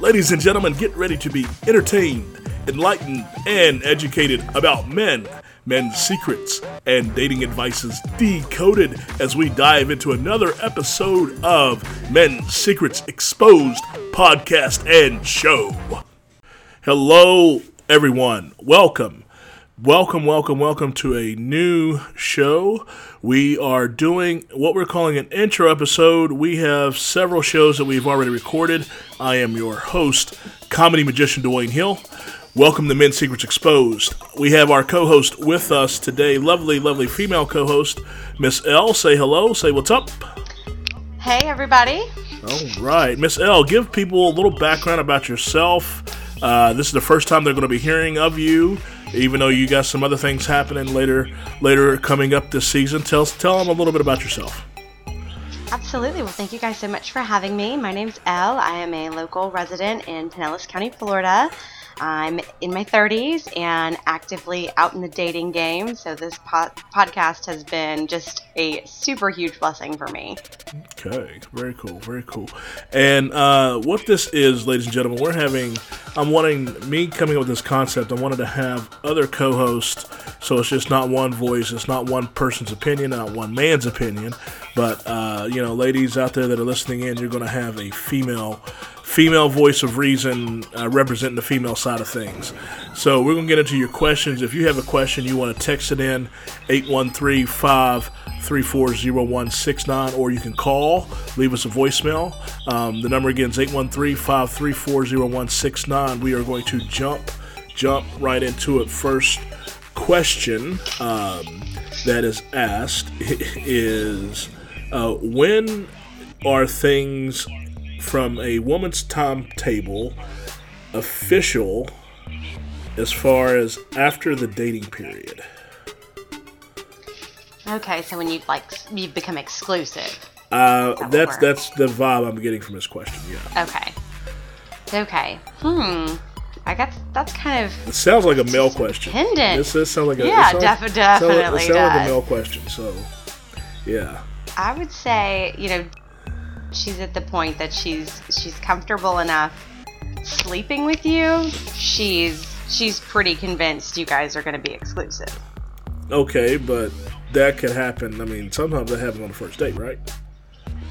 Ladies and gentlemen, get ready to be entertained, enlightened, and educated about men, men's secrets, and dating advices decoded as we dive into another episode of Men's Secrets Exposed podcast and show. Hello, everyone. Welcome. Welcome, welcome, welcome to a new show. We are doing what we're calling an intro episode. We have several shows that we've already recorded. I am your host, comedy magician Dwayne Hill. Welcome to Men's Secrets Exposed. We have our co host with us today, lovely, lovely female co host, Miss L. Say hello, say what's up. Hey, everybody. All right, Miss L, give people a little background about yourself. Uh, this is the first time they're going to be hearing of you even though you got some other things happening later later coming up this season. Tell tell them a little bit about yourself. Absolutely. Well, thank you guys so much for having me. My name's Elle. I am a local resident in Pinellas County, Florida. I'm in my 30s and actively out in the dating game. So this po- podcast has been just a super huge blessing for me. Okay, very cool, very cool. And uh, what this is, ladies and gentlemen, we're having. I'm wanting me coming up with this concept. I wanted to have other co-hosts, so it's just not one voice, it's not one person's opinion, not one man's opinion, but uh, you know, ladies out there that are listening in, you're going to have a female female voice of reason uh, representing the female side of things. So we're going to get into your questions. If you have a question, you want to text it in 813 5340169 or you can call, leave us a voicemail. Um, the number again is 813 5340169. We are going to jump jump right into it. First question um, that is asked is uh, when are things from a woman's timetable official as far as after the dating period. Okay, so when you like you become exclusive. Uh, that's that's the vibe I'm getting from this question. Yeah. Okay. Okay. Hmm. I guess that's kind of. It sounds like a male question. Dependent. This, this sounds like a yeah, sounds, def- definitely sounds, like, sounds does. like a male question. So, yeah. I would say you know she's at the point that she's she's comfortable enough sleeping with you. She's she's pretty convinced you guys are going to be exclusive. Okay, but that could happen. I mean, sometimes that happens on the first date, right?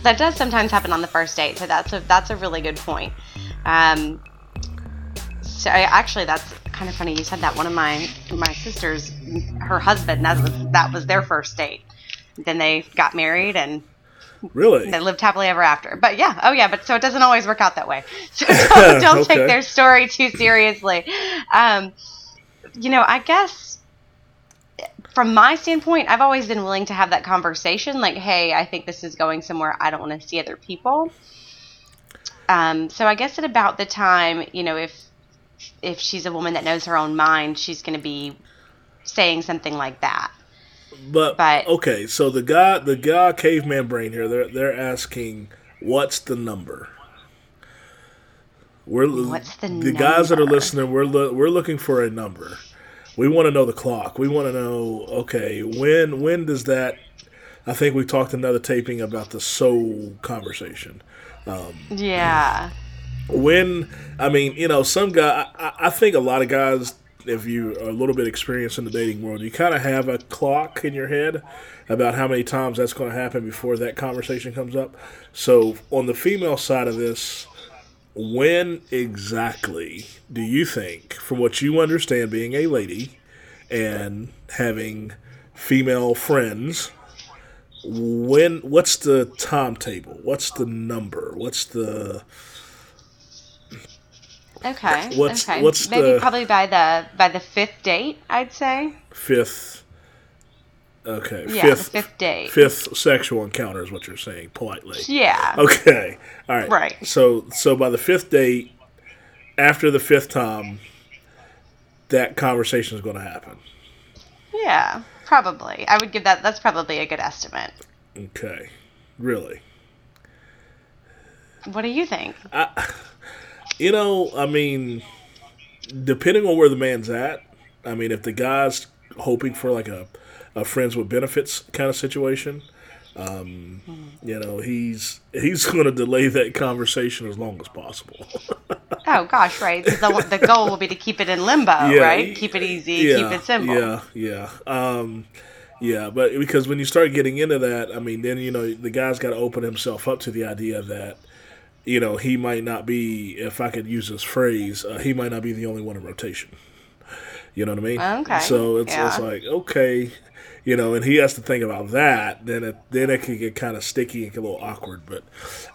That does sometimes happen on the first date, so that's a that's a really good point. Um, so I, actually, that's kind of funny. You said that one of my my sisters, her husband, that was that was their first date. Then they got married and Really? They lived happily ever after. But yeah, oh yeah, but so it doesn't always work out that way. So don't, don't Okay. take their story too seriously. Um, you know, I guess from my standpoint, I've always been willing to have that conversation. Like, hey, I think this is going somewhere. I don't want to see other people. Um, so I guess at about the time, you know, if if she's a woman that knows her own mind, she's going to be saying something like that. But, But- okay, so the guy, the guy, caveman brain here, they're they're asking, what's the number? We're What's the the guys that are listening? We're lo- we're looking for a number. We want to know the clock. We want to know, okay, when when does that? I think we talked another taping about the soul conversation. Um, yeah. When I mean, you know, some guy. I, I think a lot of guys, if you are a little bit experienced in the dating world, you kind of have a clock in your head about how many times that's going to happen before that conversation comes up. So, on the female side of this, when exactly do you think, from what you understand, being a lady and having female friends, when what's the timetable? What's the number? What's the Okay. What's- okay. what's Maybe the- probably by the by the fifth date, I'd say. fifth? Okay, Yeah, fifth the fifth date. fifth sexual encounter is what you're saying politely. Yeah. Okay, all right. Right. So so by the fifth date, after the fifth time, that conversation is going to happen. Yeah. Probably. I would give that. That's probably a good estimate. Okay, really. What do you think? You know, I mean, depending on where the man's at, I mean, if the guy's hoping for like a, a friends with benefits kind of situation, Um, you know, he's he's going to delay that conversation as long as possible. oh gosh, right? The, the goal will be to keep it in limbo, yeah, right? Keep it easy, yeah, keep it simple. Yeah, yeah. Um, yeah, but because when you start getting into that, I mean, then you know the guy's got to open himself up to the idea that you know he might not be, if I could use this phrase, uh, he might not be the only one in rotation. You know what I mean? Okay. So it's, yeah. it's like okay, you know, and he has to think about that. Then it then it can get kind of sticky and get a little awkward. But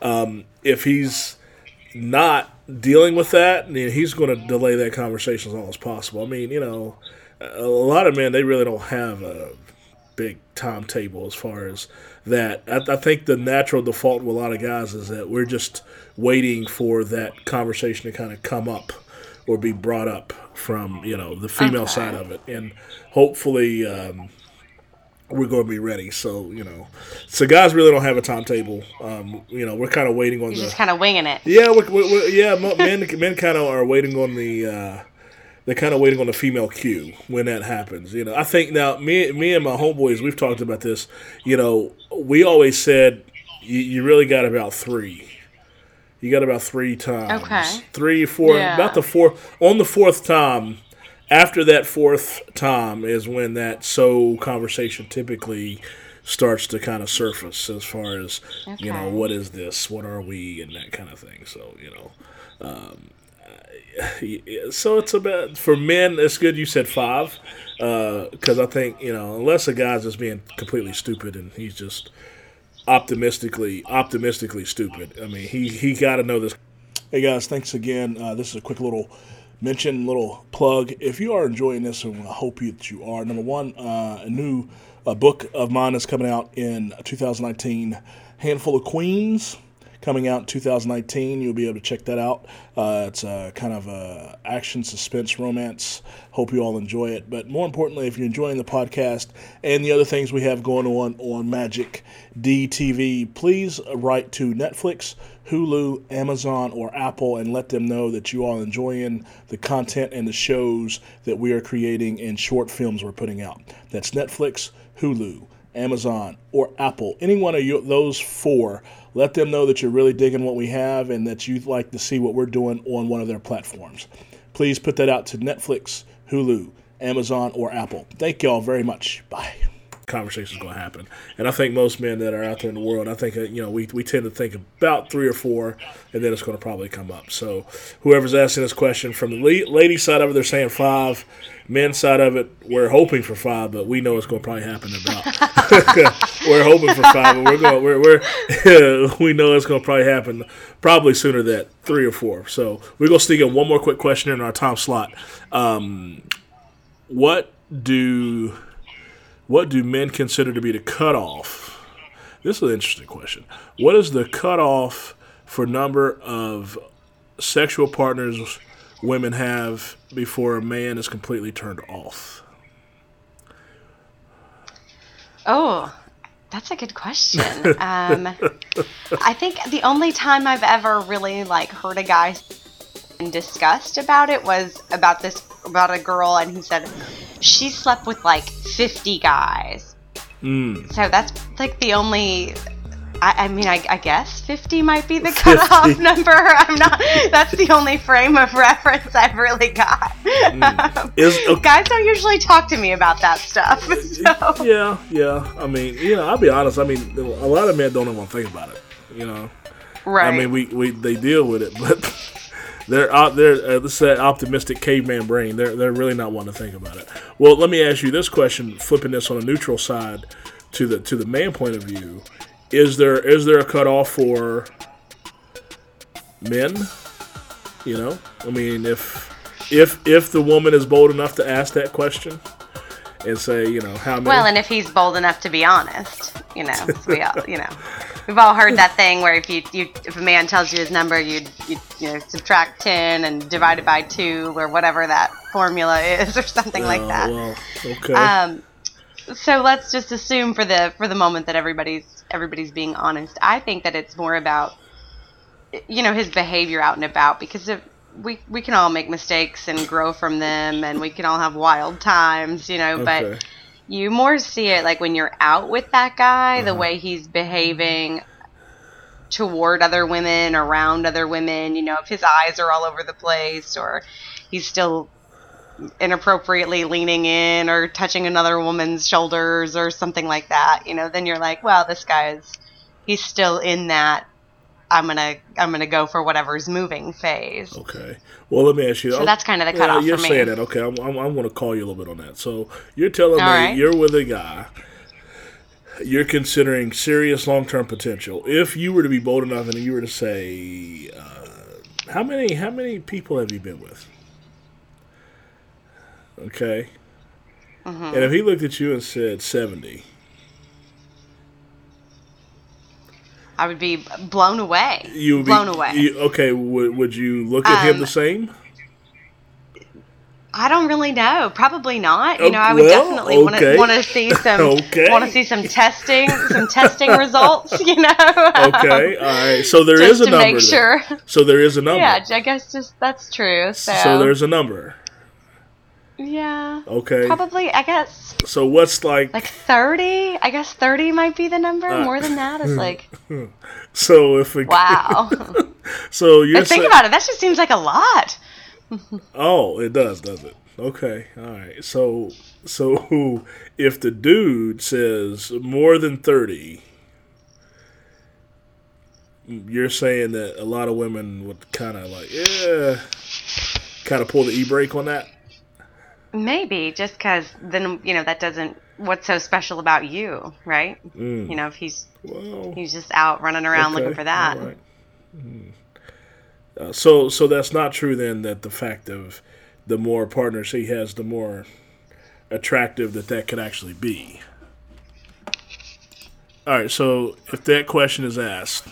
um, if he's not dealing with that, then he's going to delay that conversation as long as possible. I mean, you know, a lot of men they really don't have a big timetable as far as that. I, I, think the natural default with a lot of guys is that we're just waiting for that conversation to kind of come up or be brought up from you know the female okay. side of it, and hopefully. Um, we're going to be ready. So you know, so guys really don't have a timetable. Um, you know, we're kind of waiting on. You're the, just kind of winging it. Yeah, we're, we're, we're, yeah. Men men kind of are waiting on the. Uh, they're kind of waiting on the female cue when that happens. You know, I think now me, me and my homeboys, we've talked about this. You know, we always said you, you really got about three. You got about three times. Okay. Three, four, yeah. about the fourth. On the fourth time, after that fourth time is when that so conversation typically starts to kind of surface as far as okay. you know what is this, what are we, and that kind of thing. So you know. Um, so it's about for men. It's good you said five, because uh, I think you know unless a guy's just being completely stupid and he's just optimistically optimistically stupid. I mean he he got to know this. Hey guys, thanks again. Uh, this is a quick little mention, little plug. If you are enjoying this, and I hope you, that you are. Number one, uh, a new uh, book of mine is coming out in 2019. Handful of Queens coming out in 2019. You'll be able to check that out. Uh, it's a kind of a action, suspense, romance. Hope you all enjoy it. But more importantly, if you're enjoying the podcast and the other things we have going on on Magic DTV, please write to Netflix, Hulu, Amazon, or Apple and let them know that you are enjoying the content and the shows that we are creating and short films we're putting out. That's Netflix, Hulu, Amazon, or Apple. Any one of you, those four let them know that you're really digging what we have and that you'd like to see what we're doing on one of their platforms. Please put that out to Netflix, Hulu, Amazon, or Apple. Thank you all very much. Bye conversation is going to happen. And I think most men that are out there in the world, I think, uh, you know, we, we tend to think about three or four, and then it's going to probably come up. So whoever's asking this question from the lady side of it, they're saying five. Men's side of it, we're hoping for five, but we know it's going to probably happen about. we're hoping for five, but we're going. We're, we're we know it's going to probably happen probably sooner than three or four. So we're going to sneak in one more quick question in our time slot. Um, what do what do men consider to be the cutoff? This is an interesting question. What is the cutoff for number of sexual partners women have before a man is completely turned off? Oh, that's a good question. um, I think the only time I've ever really like heard a guy discussed about it was about this about a girl, and he said she slept with like 50 guys. Mm. So that's like the only. I, I mean, I, I, guess 50 might be the cutoff 50. number. I'm not. That's the only frame of reference I've really got. Mm. Is, okay. Guys don't usually talk to me about that stuff. So. Yeah, yeah. I mean, you know, I'll be honest. I mean, a lot of men don't even think about it. You know. Right. I mean, we, we they deal with it, but they're out there. Uh, this is optimistic caveman brain. They're they're really not wanting to think about it. Well, let me ask you this question: flipping this on a neutral side to the to the man point of view, is there is there a cutoff for men? You know, I mean, if if if the woman is bold enough to ask that question and say, you know, how many? Well, and if he's bold enough to be honest, you know, we all, you know. We've all heard that thing where if you, you if a man tells you his number, you you you know subtract ten and divide it by two or whatever that formula is or something like that. Well, okay. Um, so let's just assume for the for the moment that everybody's everybody's being honest. I think that it's more about you know his behavior out and about because if we we can all make mistakes and grow from them and we can all have wild times, you know, okay. but You more see it like when you're out with that guy, the Uh-huh. way he's behaving toward other women, around other women. You know, if his eyes are all over the place, or he's still inappropriately leaning in or touching another woman's shoulders or something like that. You know, then you're like, well, this guy's he's still in that. I'm gonna I'm gonna go for whatever's moving phase. Okay. Well, let me ask you. So that's kind of the cutoff you're for me. saying that. Okay, I'm, I'm, I'm going to call you a little bit on that. So you're telling All me right. you're with a guy. You're considering serious long term potential. If you were to be bold enough and you were to say, uh, how many how many people have you been with? Okay. Mm-hmm. And if he looked at you and said seventy, I would be blown away. you would be blown away. you- okay, would, would you look at him Um, the same? I don't really know. Probably not. You Oh, know, I would well, definitely want okay. to want to see some Okay. want to see some testing, some testing results. You know. Okay, all right. So there is a number. sure. So there is a number. Yeah, I guess just that's true. So, So there's a number. Yeah, Okay. probably. I guess So what's like, like thirty. I guess thirty might be the number. Uh, More than that is like so if we, wow. so you're think saying, about it. That just seems like a lot. oh, it does, does it? Okay, all right. So so if the dude says more than thirty, you're saying that a lot of women would kind of like, yeah, kind of pull the e brake on that. Maybe just because then you know that doesn't. What's so special about you, right? Mm. You know, if he's he's just out running around looking for that. right. Mhm. Uh, so, so that's not true then. That the fact of the more partners he has, the more attractive that that could actually be. All right. So, if that question is asked,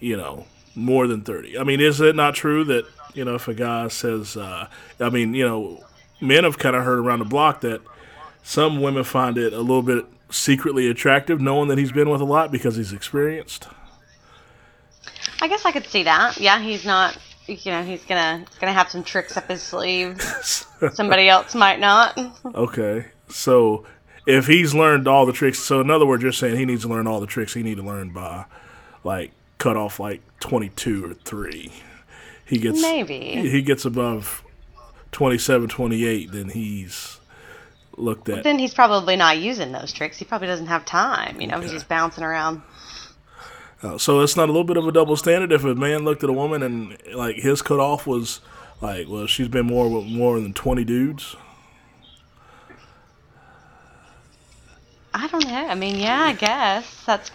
you know, more than thirty. I mean, is it not true that you know if a guy says, uh, I mean, you know, men have kind of heard around the block that some women find it a little bit secretly attractive, knowing that he's been with a lot because he's experienced. I guess I could see that. Yeah, he's not. You know, he's gonna gonna have some tricks up his sleeve. Somebody else might not. Okay, so if he's learned all the tricks, so in other words, you're saying he needs to learn all the tricks he need to learn by, like, cut off like 22 or three. He gets Maybe. he gets above 27, 28, then he's looked at. Then he's probably not using those tricks. He probably doesn't have time. You know, he's just bouncing around. Uh, so it's not a little bit of a double standard if a man looked at a woman and like his cutoff was like, well, she's been more with more than 20 dudes. I don't know. I mean, yeah, I guess that's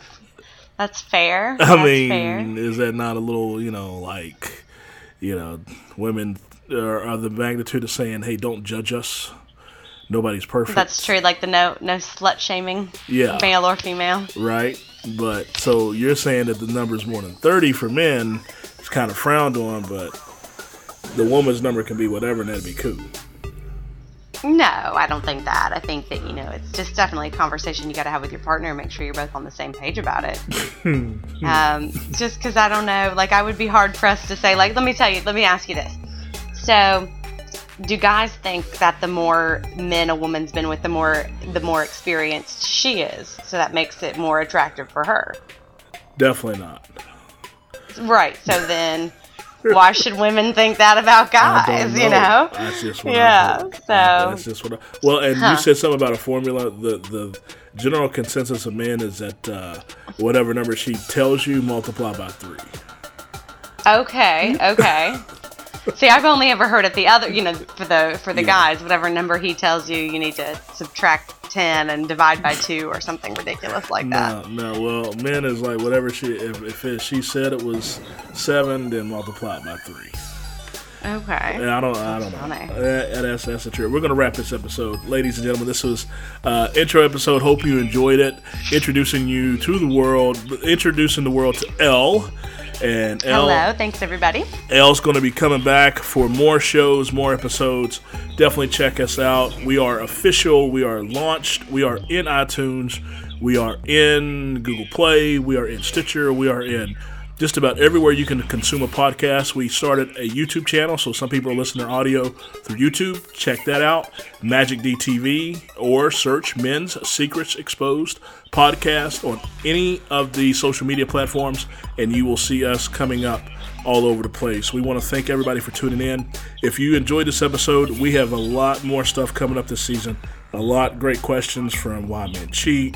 that's fair. I That's mean, fair. is that not a little, you know, like, you know, women are, are the magnitude of saying, "Hey, don't judge us. Nobody's perfect." That's true. Like the no no slut shaming, Yeah. male or female. right? But so you're saying that the number is more than thirty for men. It's kind of frowned on, but the woman's number can be whatever, and that'd be cool. No, I don't think that. I think that you know it's just definitely a conversation you got to have with your partner. Make sure you're both on the same page about it. um, just because I don't know, like I would be hard pressed to say. Like, let me tell you. Let me ask you this. So, do guys think that the more men a woman's been with, the more the more experienced she is? So that makes it more attractive for her, Definitely not. right? So then. Why should women think that about guys? don't You know, That's just what Yeah, so- that's just what. I, well, and Huh. you said something about a formula. The the general consensus of men is that uh, whatever number she tells you, multiply by three. Okay, okay. See, I've only ever heard it the other, you know, for the for the Yeah. guys, whatever number he tells you, you need to subtract ten and divide by two or something ridiculous like that. No, no. Well, men is like whatever she if if it, she said it was seven, then multiply it by three. Okay. And I don't, I don't know. funny. That- that's that's the truth. We're gonna wrap this episode, ladies and gentlemen. This was uh, intro episode. Hope you enjoyed it. Introducing you to the world, introducing the world to L. And L, Hello, thanks everybody. L's going to be coming back for more shows, more episodes. Definitely check us out. We are official. We are launched. We are in iTunes. We are in Google Play. We are in Stitcher. We are in just about everywhere you can consume a podcast. We started a YouTube channel, so some people are listening to audio through YouTube. Check that out, Magic DTV, or search Men's Secrets Exposed podcast on any of the social media platforms, and you will see us coming up all over the place. We want to thank everybody for tuning in. If you enjoyed this episode, we have a lot more stuff coming up this season. A lot great questions from why men cheat.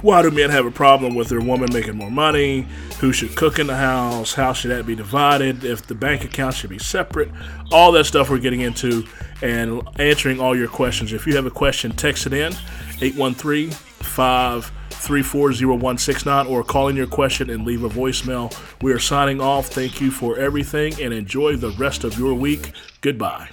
Why do men have a problem with their woman making more money? Who should cook in the house? How should that be divided? If the bank account should be separate? All that stuff we're getting into and answering all your questions. If you have a question, text it in 813 5340169 or call in your question and leave a voicemail. We are signing off. Thank you for everything and enjoy the rest of your week. Goodbye.